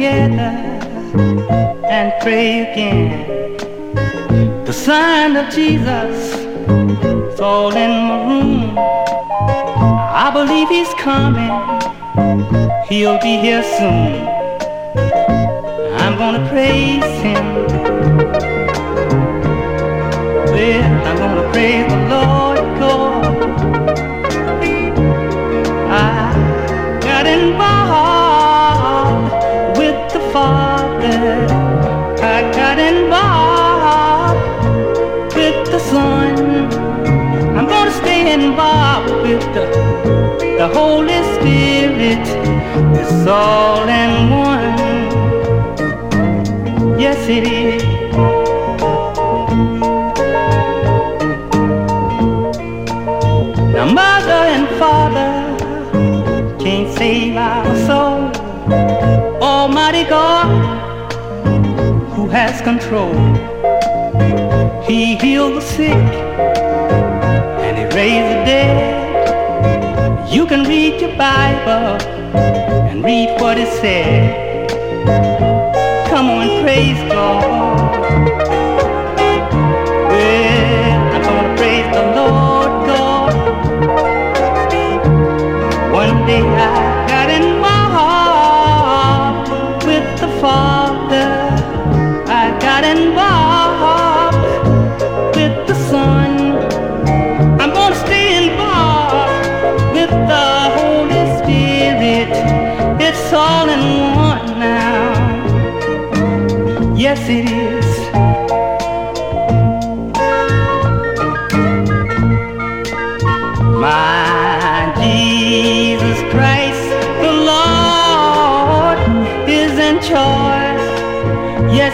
Together and pray again. The sign of Jesus is all in my room. I believe he's coming. He'll be here soon. I'm gonna praise him. Well, I'm gonna praise Holy Spirit. It's all in one. Yes, it is. Now, mother and father can't save our soul. Almighty God who has control. Bible and read what it said. Come on, praise God.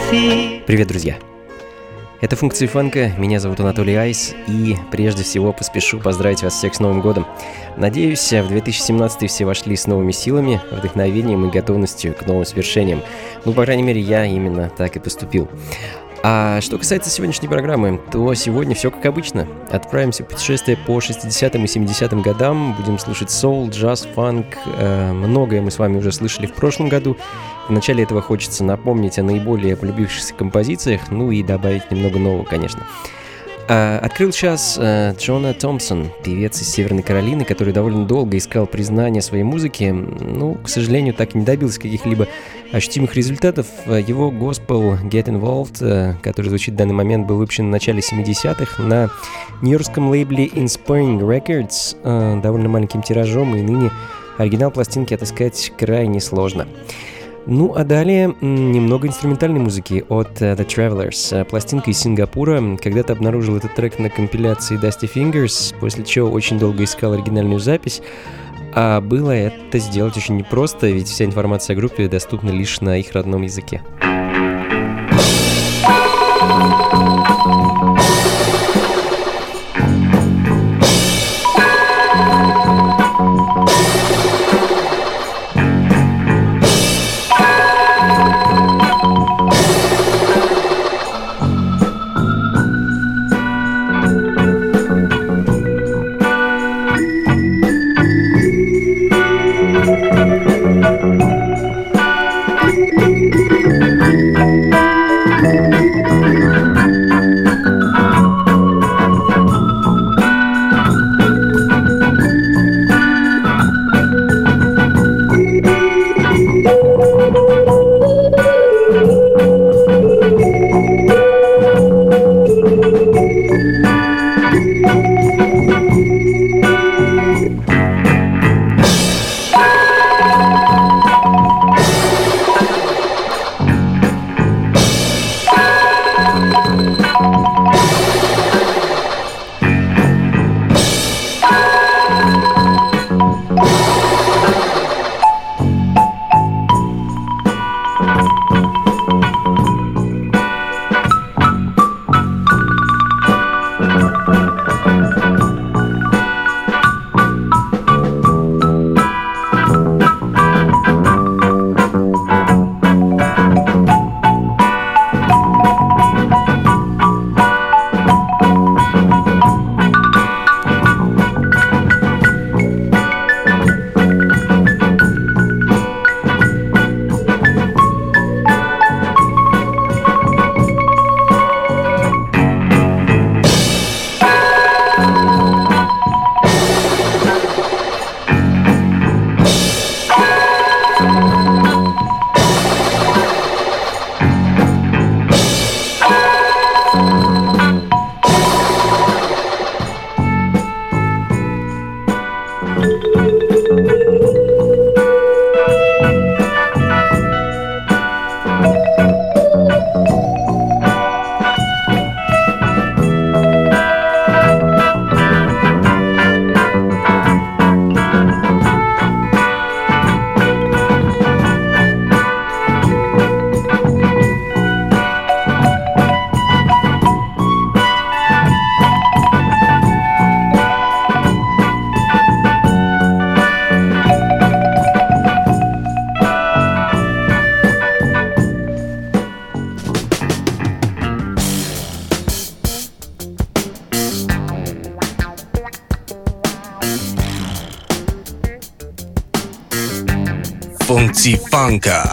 Привет, друзья! Это функции фанка, меня зовут Анатолий Айс, и прежде всего поспешу поздравить вас всех с Новым Годом. Надеюсь, в 2017 все вошли с новыми силами, вдохновением и готовностью к новым свершениям. Ну, по крайней мере, я именно так и поступил. А что касается сегодняшней программы, то сегодня все как обычно. Отправимся в путешествие по 60-м и 70-м годам, будем слушать соул, джаз, фанк. Э, многое мы с вами уже слышали в прошлом году. В начале этого хочется напомнить о наиболее полюбившихся композициях, ну и добавить немного нового, конечно. Открыл сейчас а, Джона Томпсон, певец из Северной Каролины, который довольно долго искал признания своей музыки. Ну, к сожалению, так и не добился каких-либо ощутимых результатов. Его госпел Get Involved, а, который звучит в данный момент, был выпущен в начале 70-х на нью-йоркском лейбле Inspiring Records, а, довольно маленьким тиражом, и ныне оригинал пластинки отыскать крайне сложно. Ну а далее немного инструментальной музыки от uh, The Travelers. Э, пластинка из Сингапура. Когда-то обнаружил этот трек на компиляции Dusty Fingers, после чего очень долго искал оригинальную запись. А было это сделать очень непросто, ведь вся информация о группе доступна лишь на их родном языке. Функций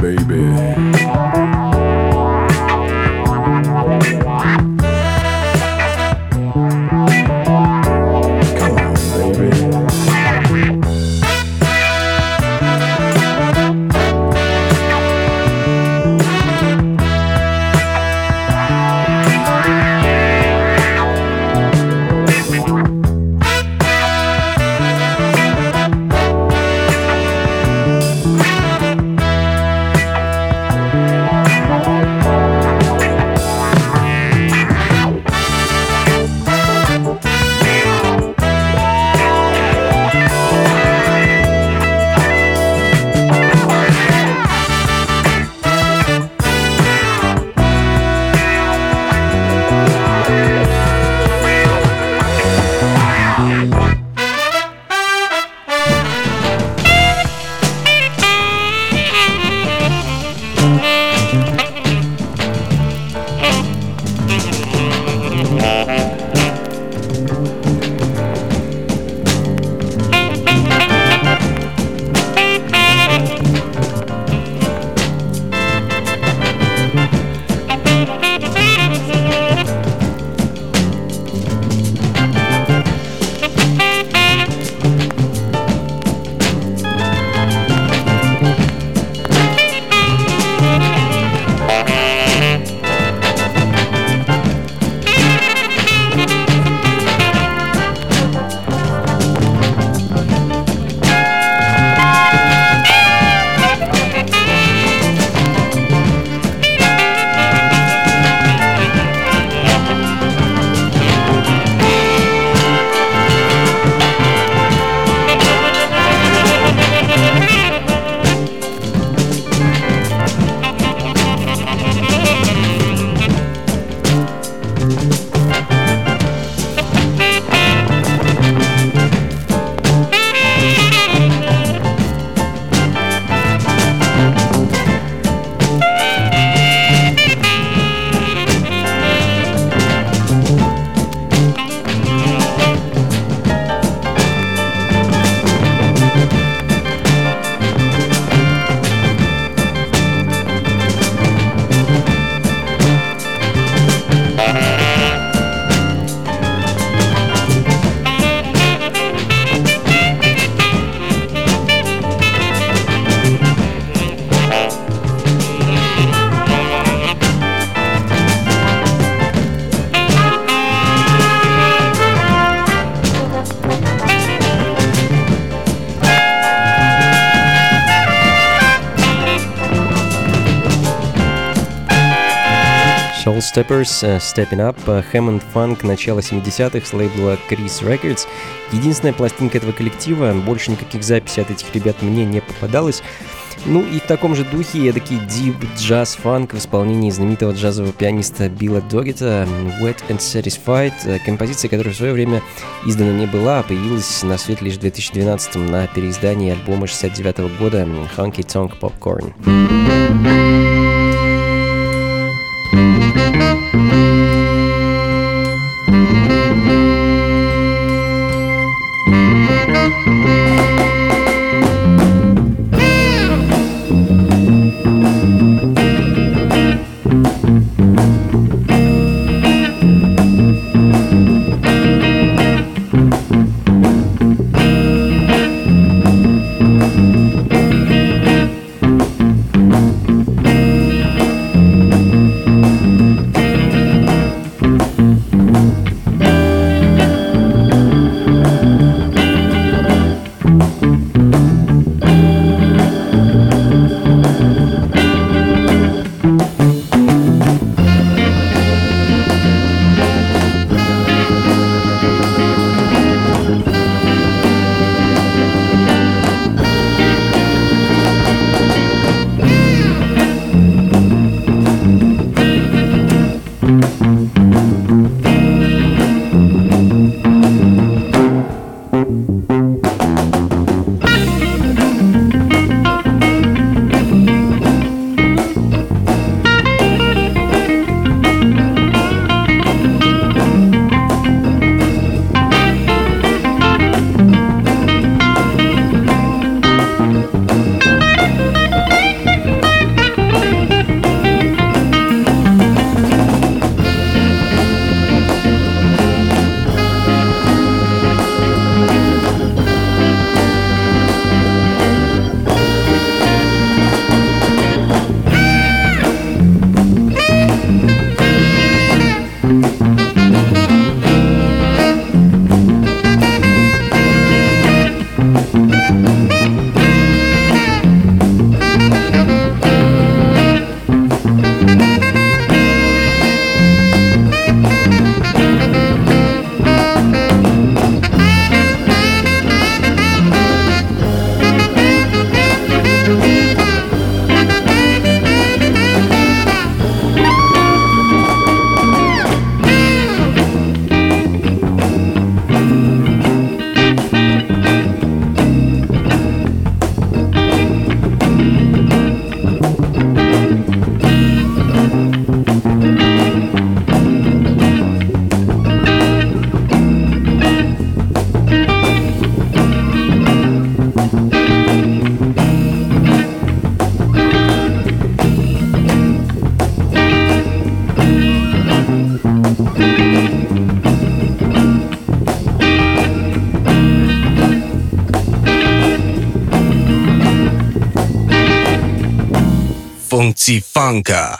baby. Steppers, uh, Stepping Up, uh, Hammond Funk начала 70-х с лейбла Chris Records. Единственная пластинка этого коллектива, больше никаких записей от этих ребят мне не попадалось. Ну и в таком же духе эдакий дип джаз фанк в исполнении знаменитого джазового пианиста Билла Доггета Wet and Satisfied, э, композиция, которая в свое время издана не была, а появилась на свет лишь в 2012 на переиздании альбома 69 -го года Hunky Tonk Popcorn. Blanca.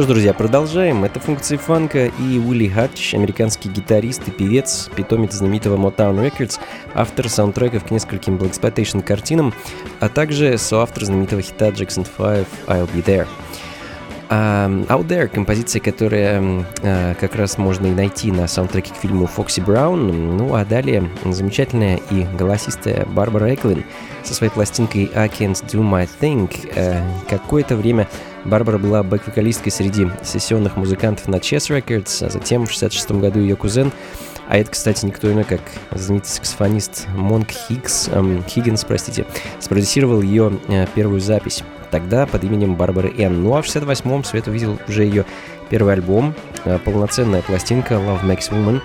Что ж, друзья, продолжаем. Это функции фанка и Уилли Хатч, американский гитарист и певец, питомец знаменитого Motown Records, автор саундтреков к нескольким Blaxploitation картинам, а также соавтор знаменитого хита Jackson 5 «I'll Be There». Uh, Out There, композиция, которая uh, как раз можно и найти на саундтреке к фильму Фокси Браун. Ну а далее замечательная и голосистая Барбара Эклин со своей пластинкой I Can't Do My Thing. Uh, какое-то время Барбара была бэк-вокалисткой среди сессионных музыкантов на Chess Records, а затем в 66 году ее кузен а это, кстати, никто иной, как знаменитый саксофонист Монк Хиггс, эм, Хиггинс, простите, спродюсировал ее э, первую запись. Тогда под именем Барбары Н. Ну а в 68-м Свет увидел уже ее первый альбом, э, полноценная пластинка Love Makes Woman,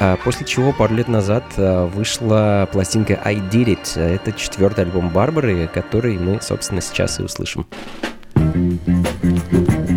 а после чего пару лет назад э, вышла пластинка I Did It. Это четвертый альбом Барбары, который мы, собственно, сейчас и услышим. Thank you.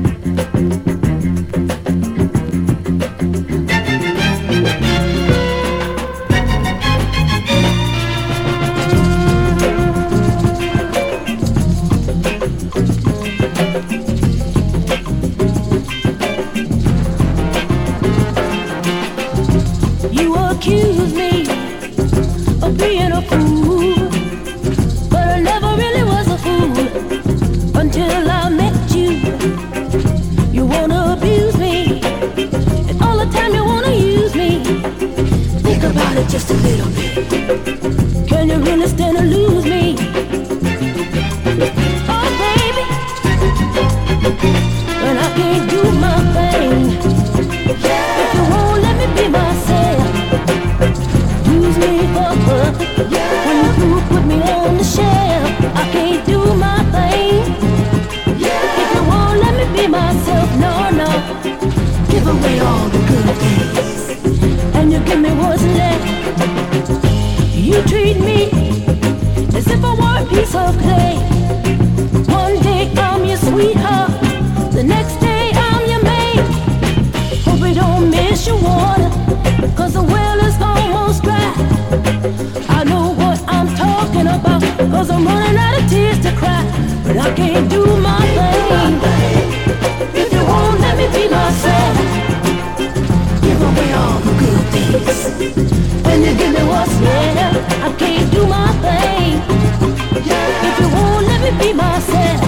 Me be myself,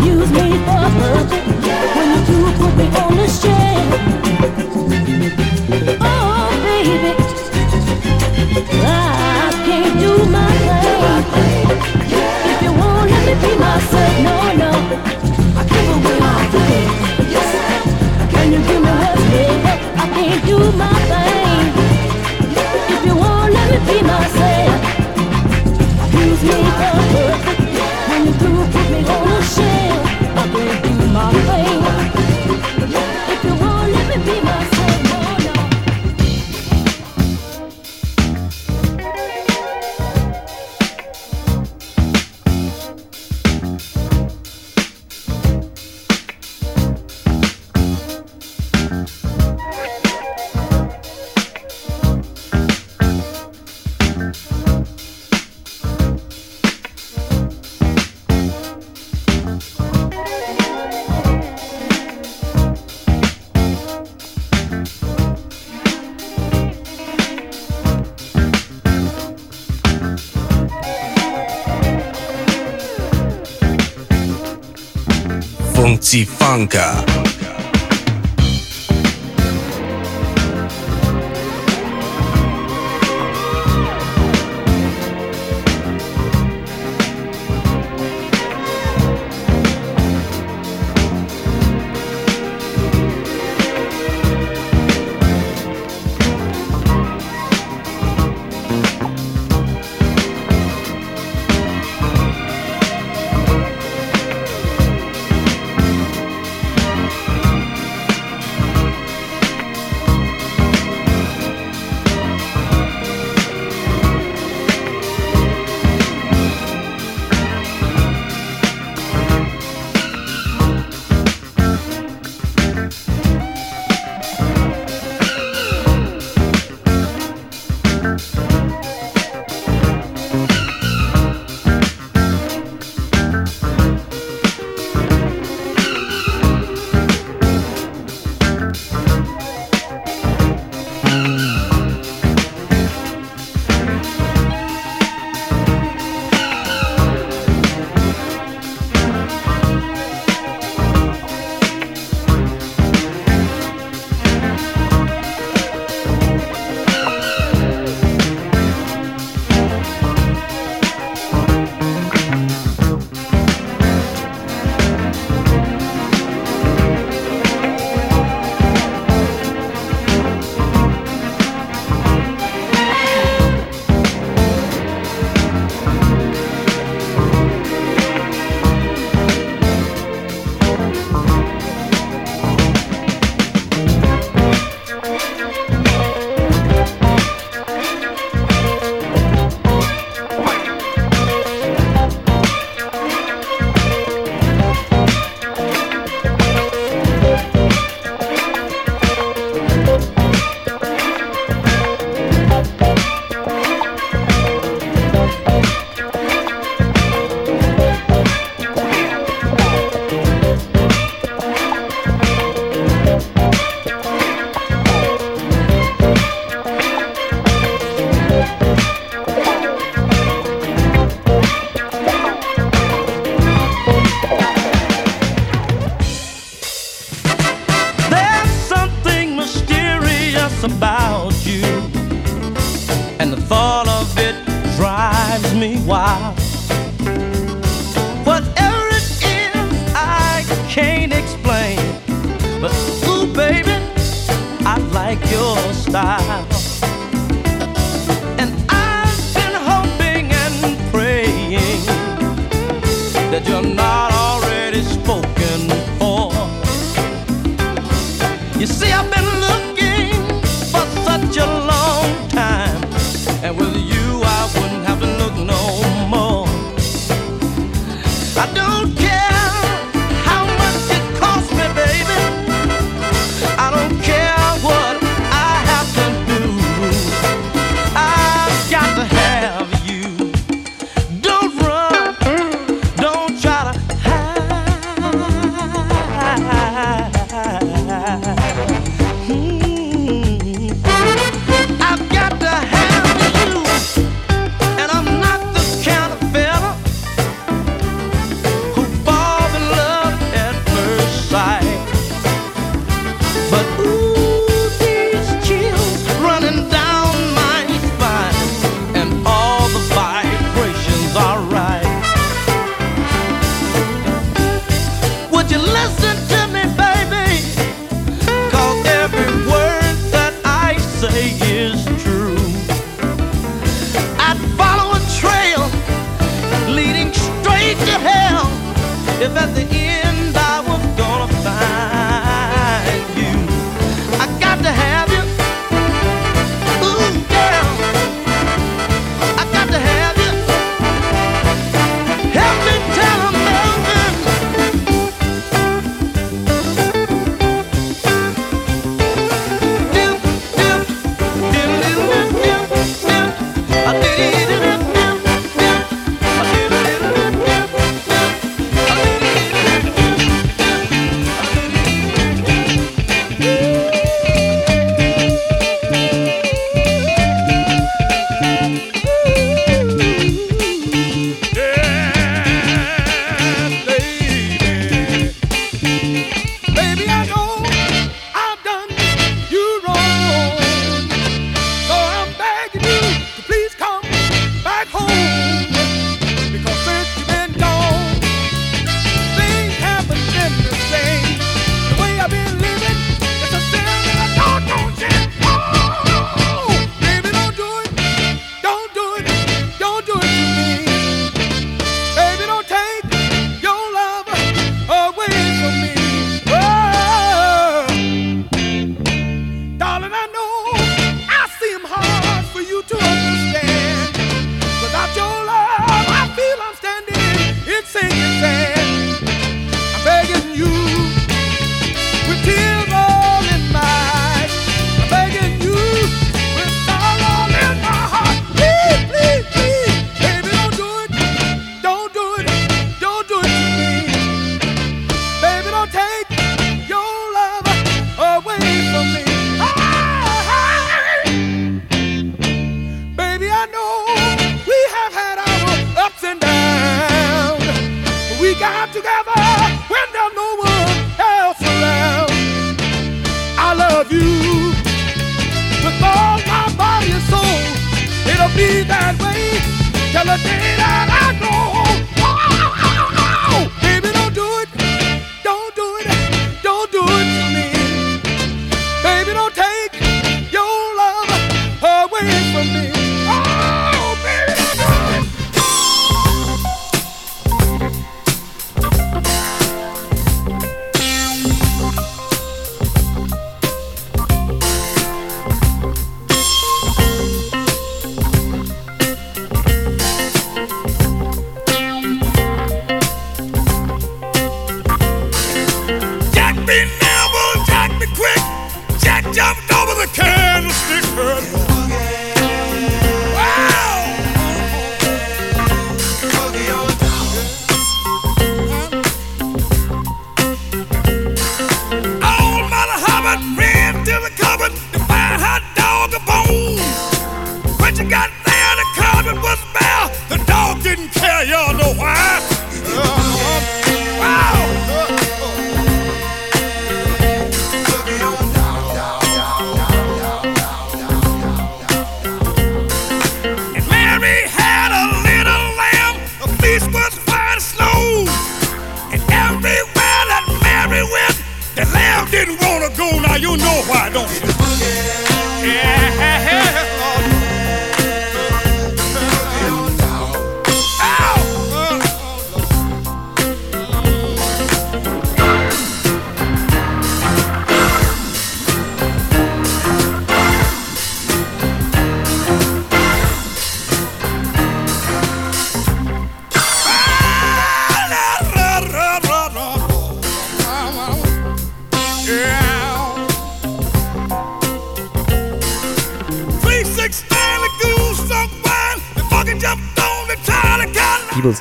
use me for a purpose. When you do, put me on the shelf. Oh, baby, I can't do my thing. If you won't let me be myself, no, no, I give away the good. Can you give me what's better? I can't do my thing If you won't let me be myself. through, give me whole shell. I've been through my pain. Blanca. Tell her, did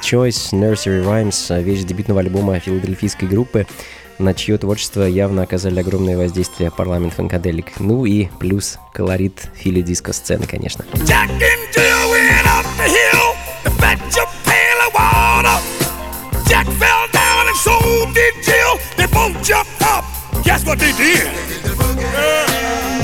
Choice, Nursery Rhymes, э, вещь дебютного альбома филадельфийской группы, на чье творчество явно оказали огромное воздействие парламент фанкаделик. Ну и плюс колорит фили-диско сцены, конечно. Jill They both jumped up. Guess what they did? Yeah.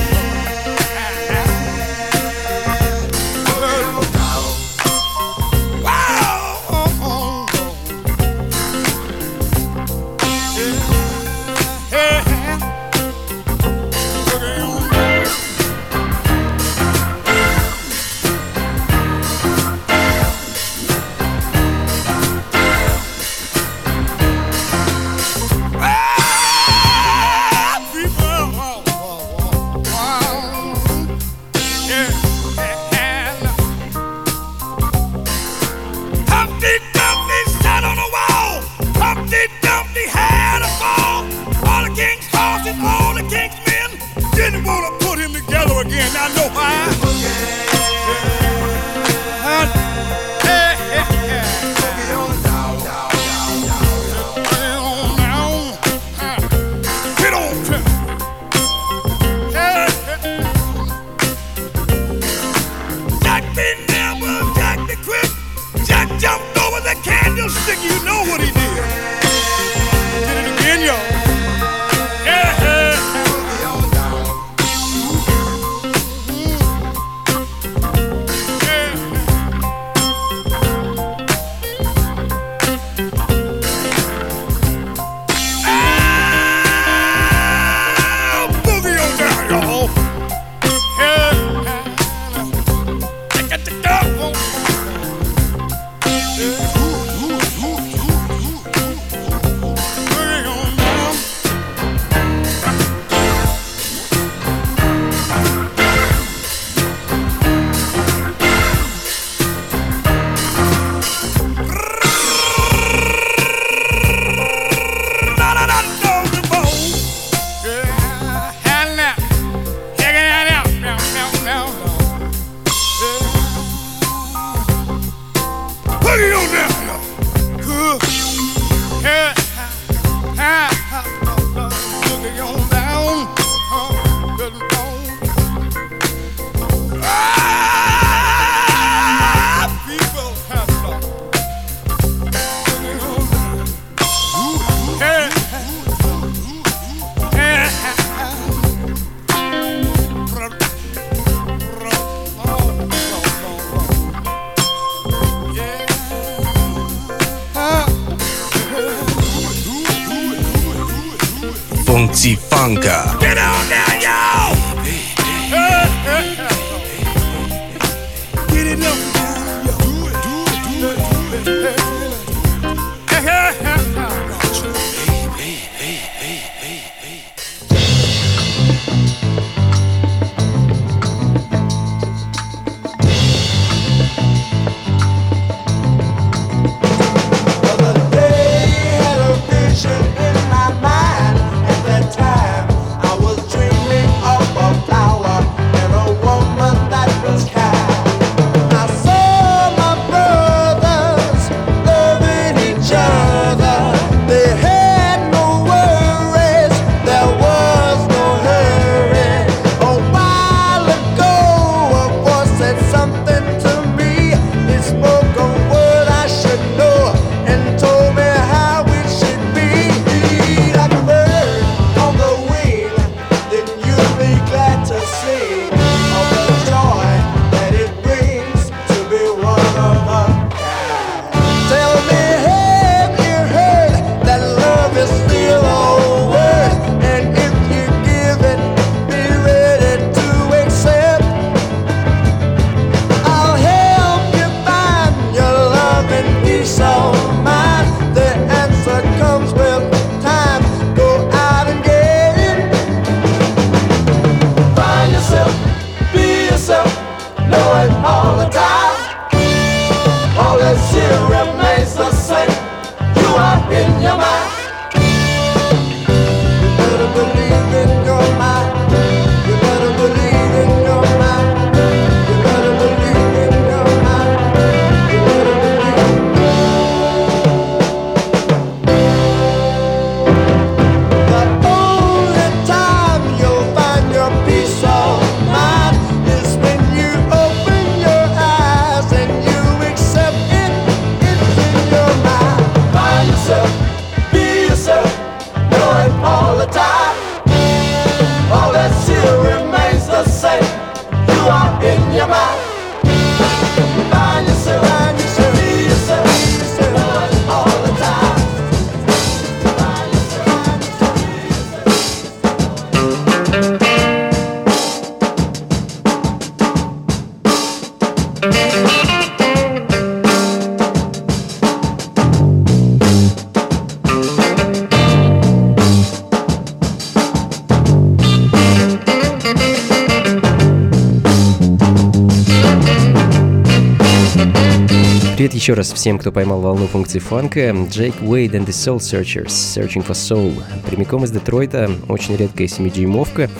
Еще раз всем, кто поймал волну функций фанка, Джейк Уэйд and the Soul Searchers, Searching for Soul. Прямиком из Детройта, очень редкая 7-дюймовка.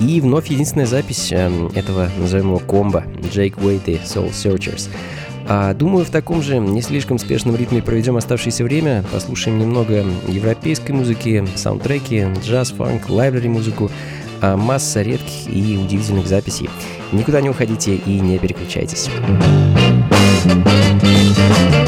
И вновь единственная запись э, этого, называемого его, комбо, Джейк Уэйд и Soul Searchers. А, думаю, в таком же не слишком спешном ритме проведем оставшееся время, послушаем немного европейской музыки, саундтреки, джаз, фанк, лайбрери музыку, а масса редких и удивительных записей. Никуда не уходите и не переключайтесь. Thank you.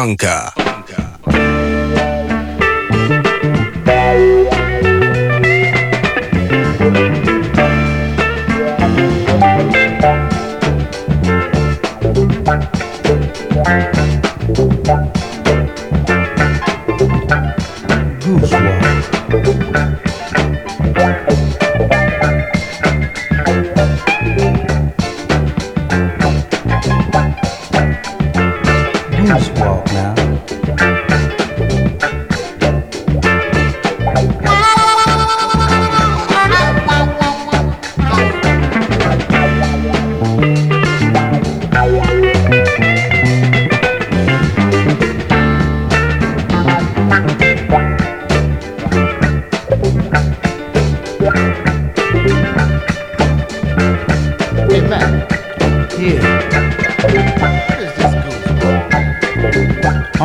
Blanca.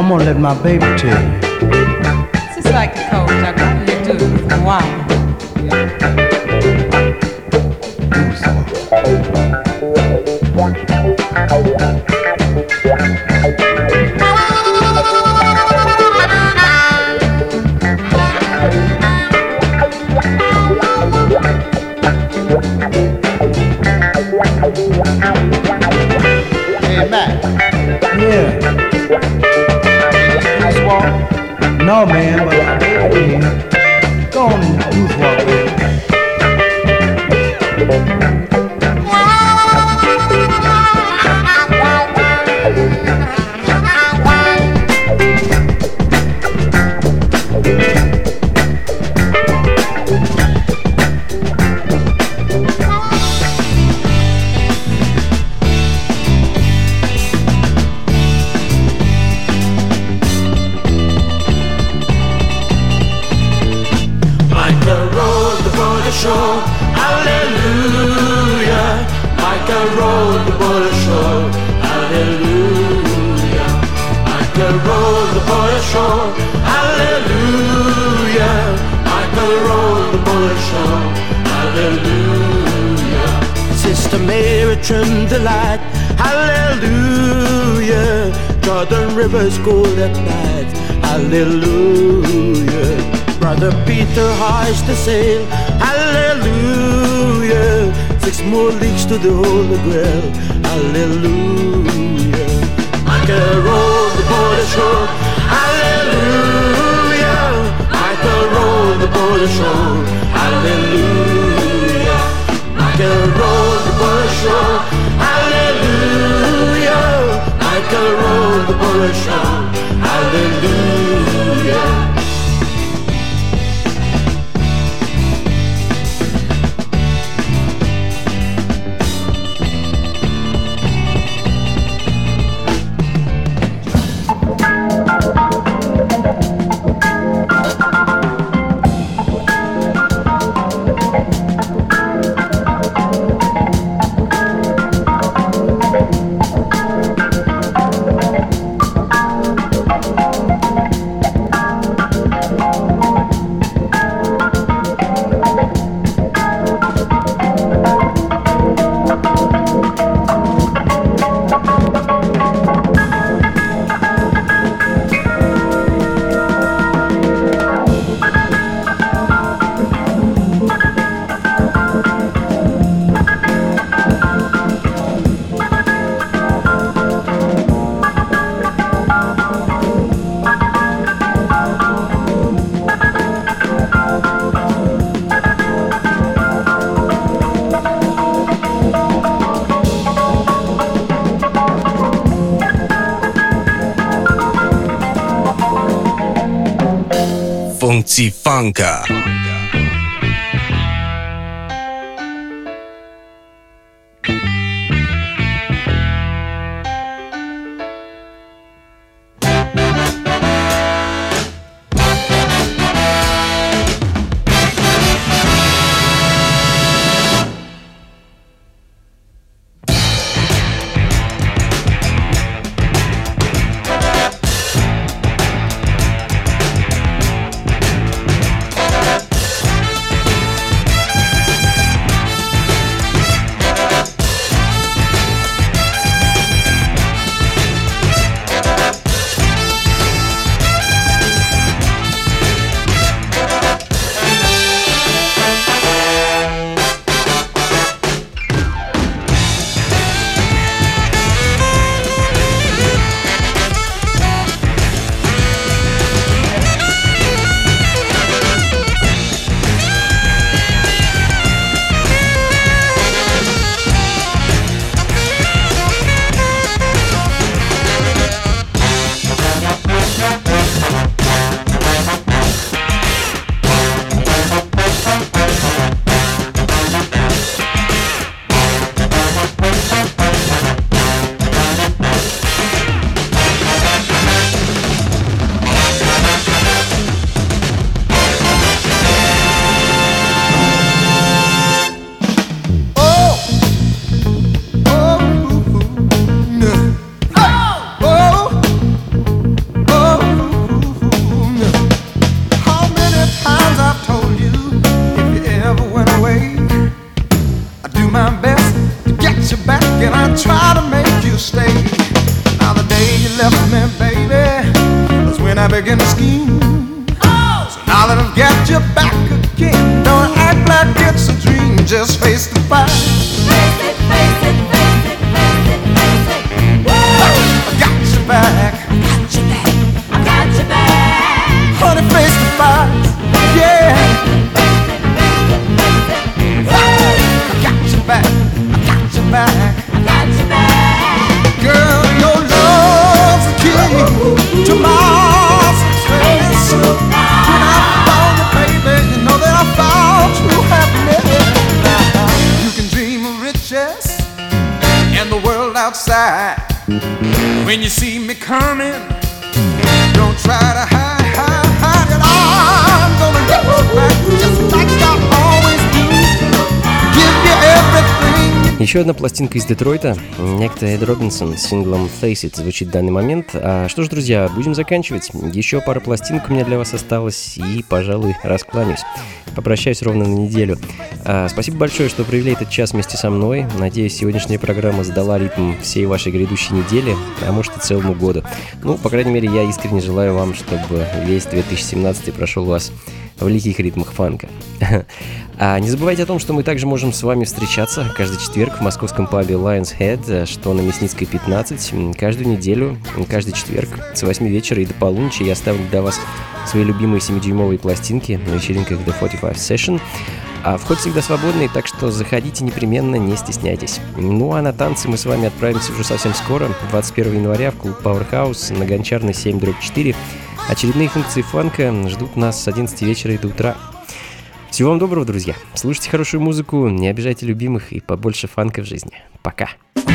I'm gonna let my baby tell you. It's just like the coach. I've been here too for a while. Hey, Hallelujah. Michael a the border shore. Hallelujah. Like a the border shore. Hallelujah. Like a the border shore. Hallelujah. Like a the border shore. Hallelujah. Si Funka. When you see me coming Еще одна пластинка из Детройта. Некто Эд Робинсон с синглом Face It звучит в данный момент. А что ж, друзья, будем заканчивать. Еще пара пластинок у меня для вас осталось и, пожалуй, раскланяюсь. Попрощаюсь ровно на неделю. А, спасибо большое, что провели этот час вместе со мной. Надеюсь, сегодняшняя программа задала ритм всей вашей грядущей недели, а может и целому году. Ну, по крайней мере, я искренне желаю вам, чтобы весь 2017 прошел у вас в легких ритмах фанка. А не забывайте о том, что мы также можем с вами встречаться каждый четверг в московском пабе Lions Head, э, что на Мясницкой 15, каждую неделю, каждый четверг с 8 вечера и до полуночи я ставлю для вас свои любимые 7-дюймовые пластинки на вечеринках The 45 Session. А вход всегда свободный, так что заходите непременно, не стесняйтесь. Ну а на танцы мы с вами отправимся уже совсем скоро, 21 января в клуб Powerhouse на Гончарной 7 4 Очередные функции фанка ждут нас с 11 вечера и до утра. Всего вам доброго, друзья. Слушайте хорошую музыку, не обижайте любимых и побольше фанка в жизни. Пока. Пока.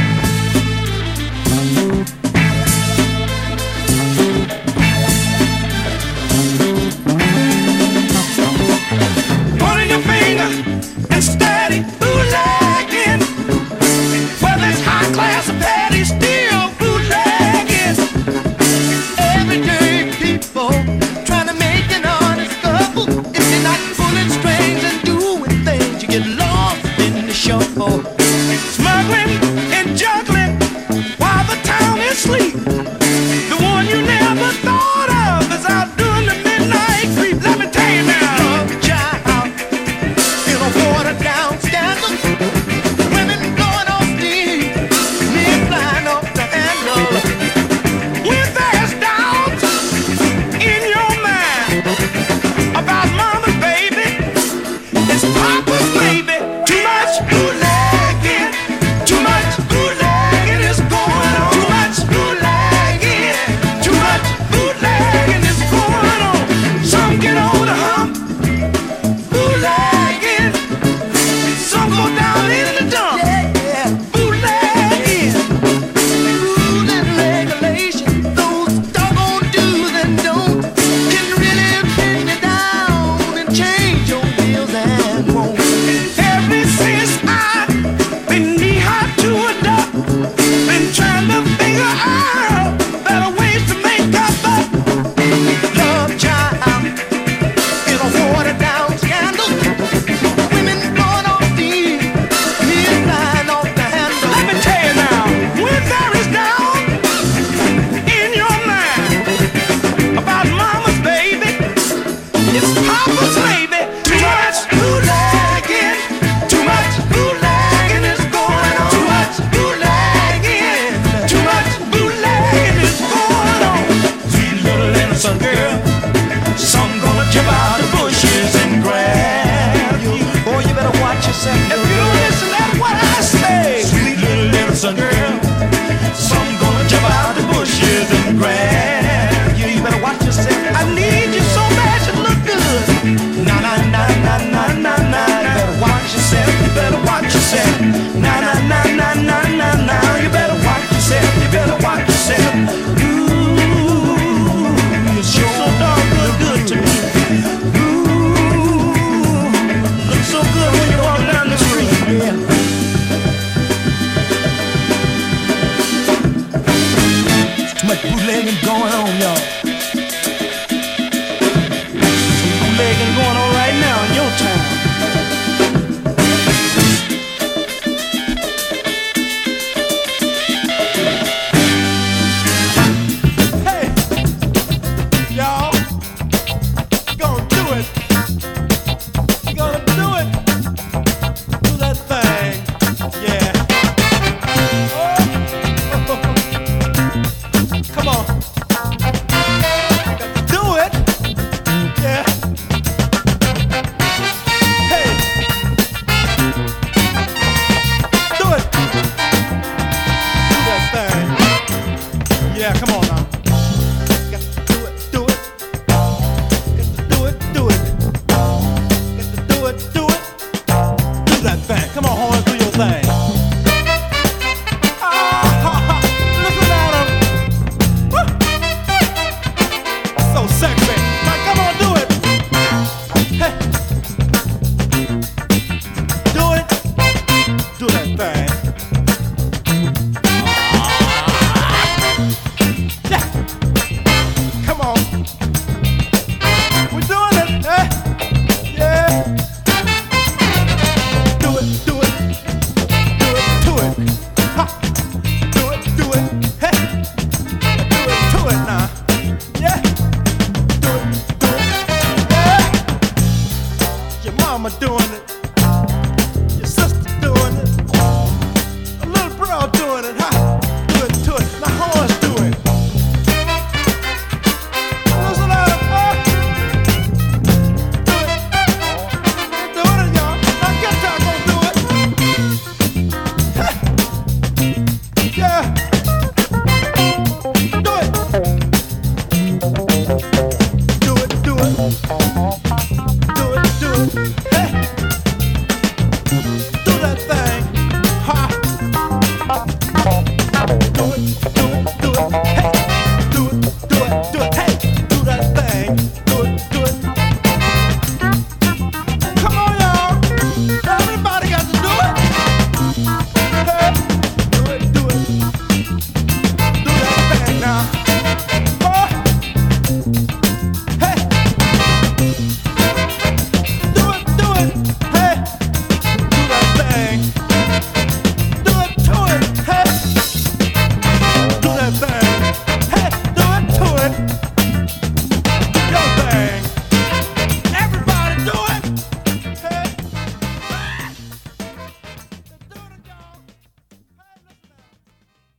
yeah.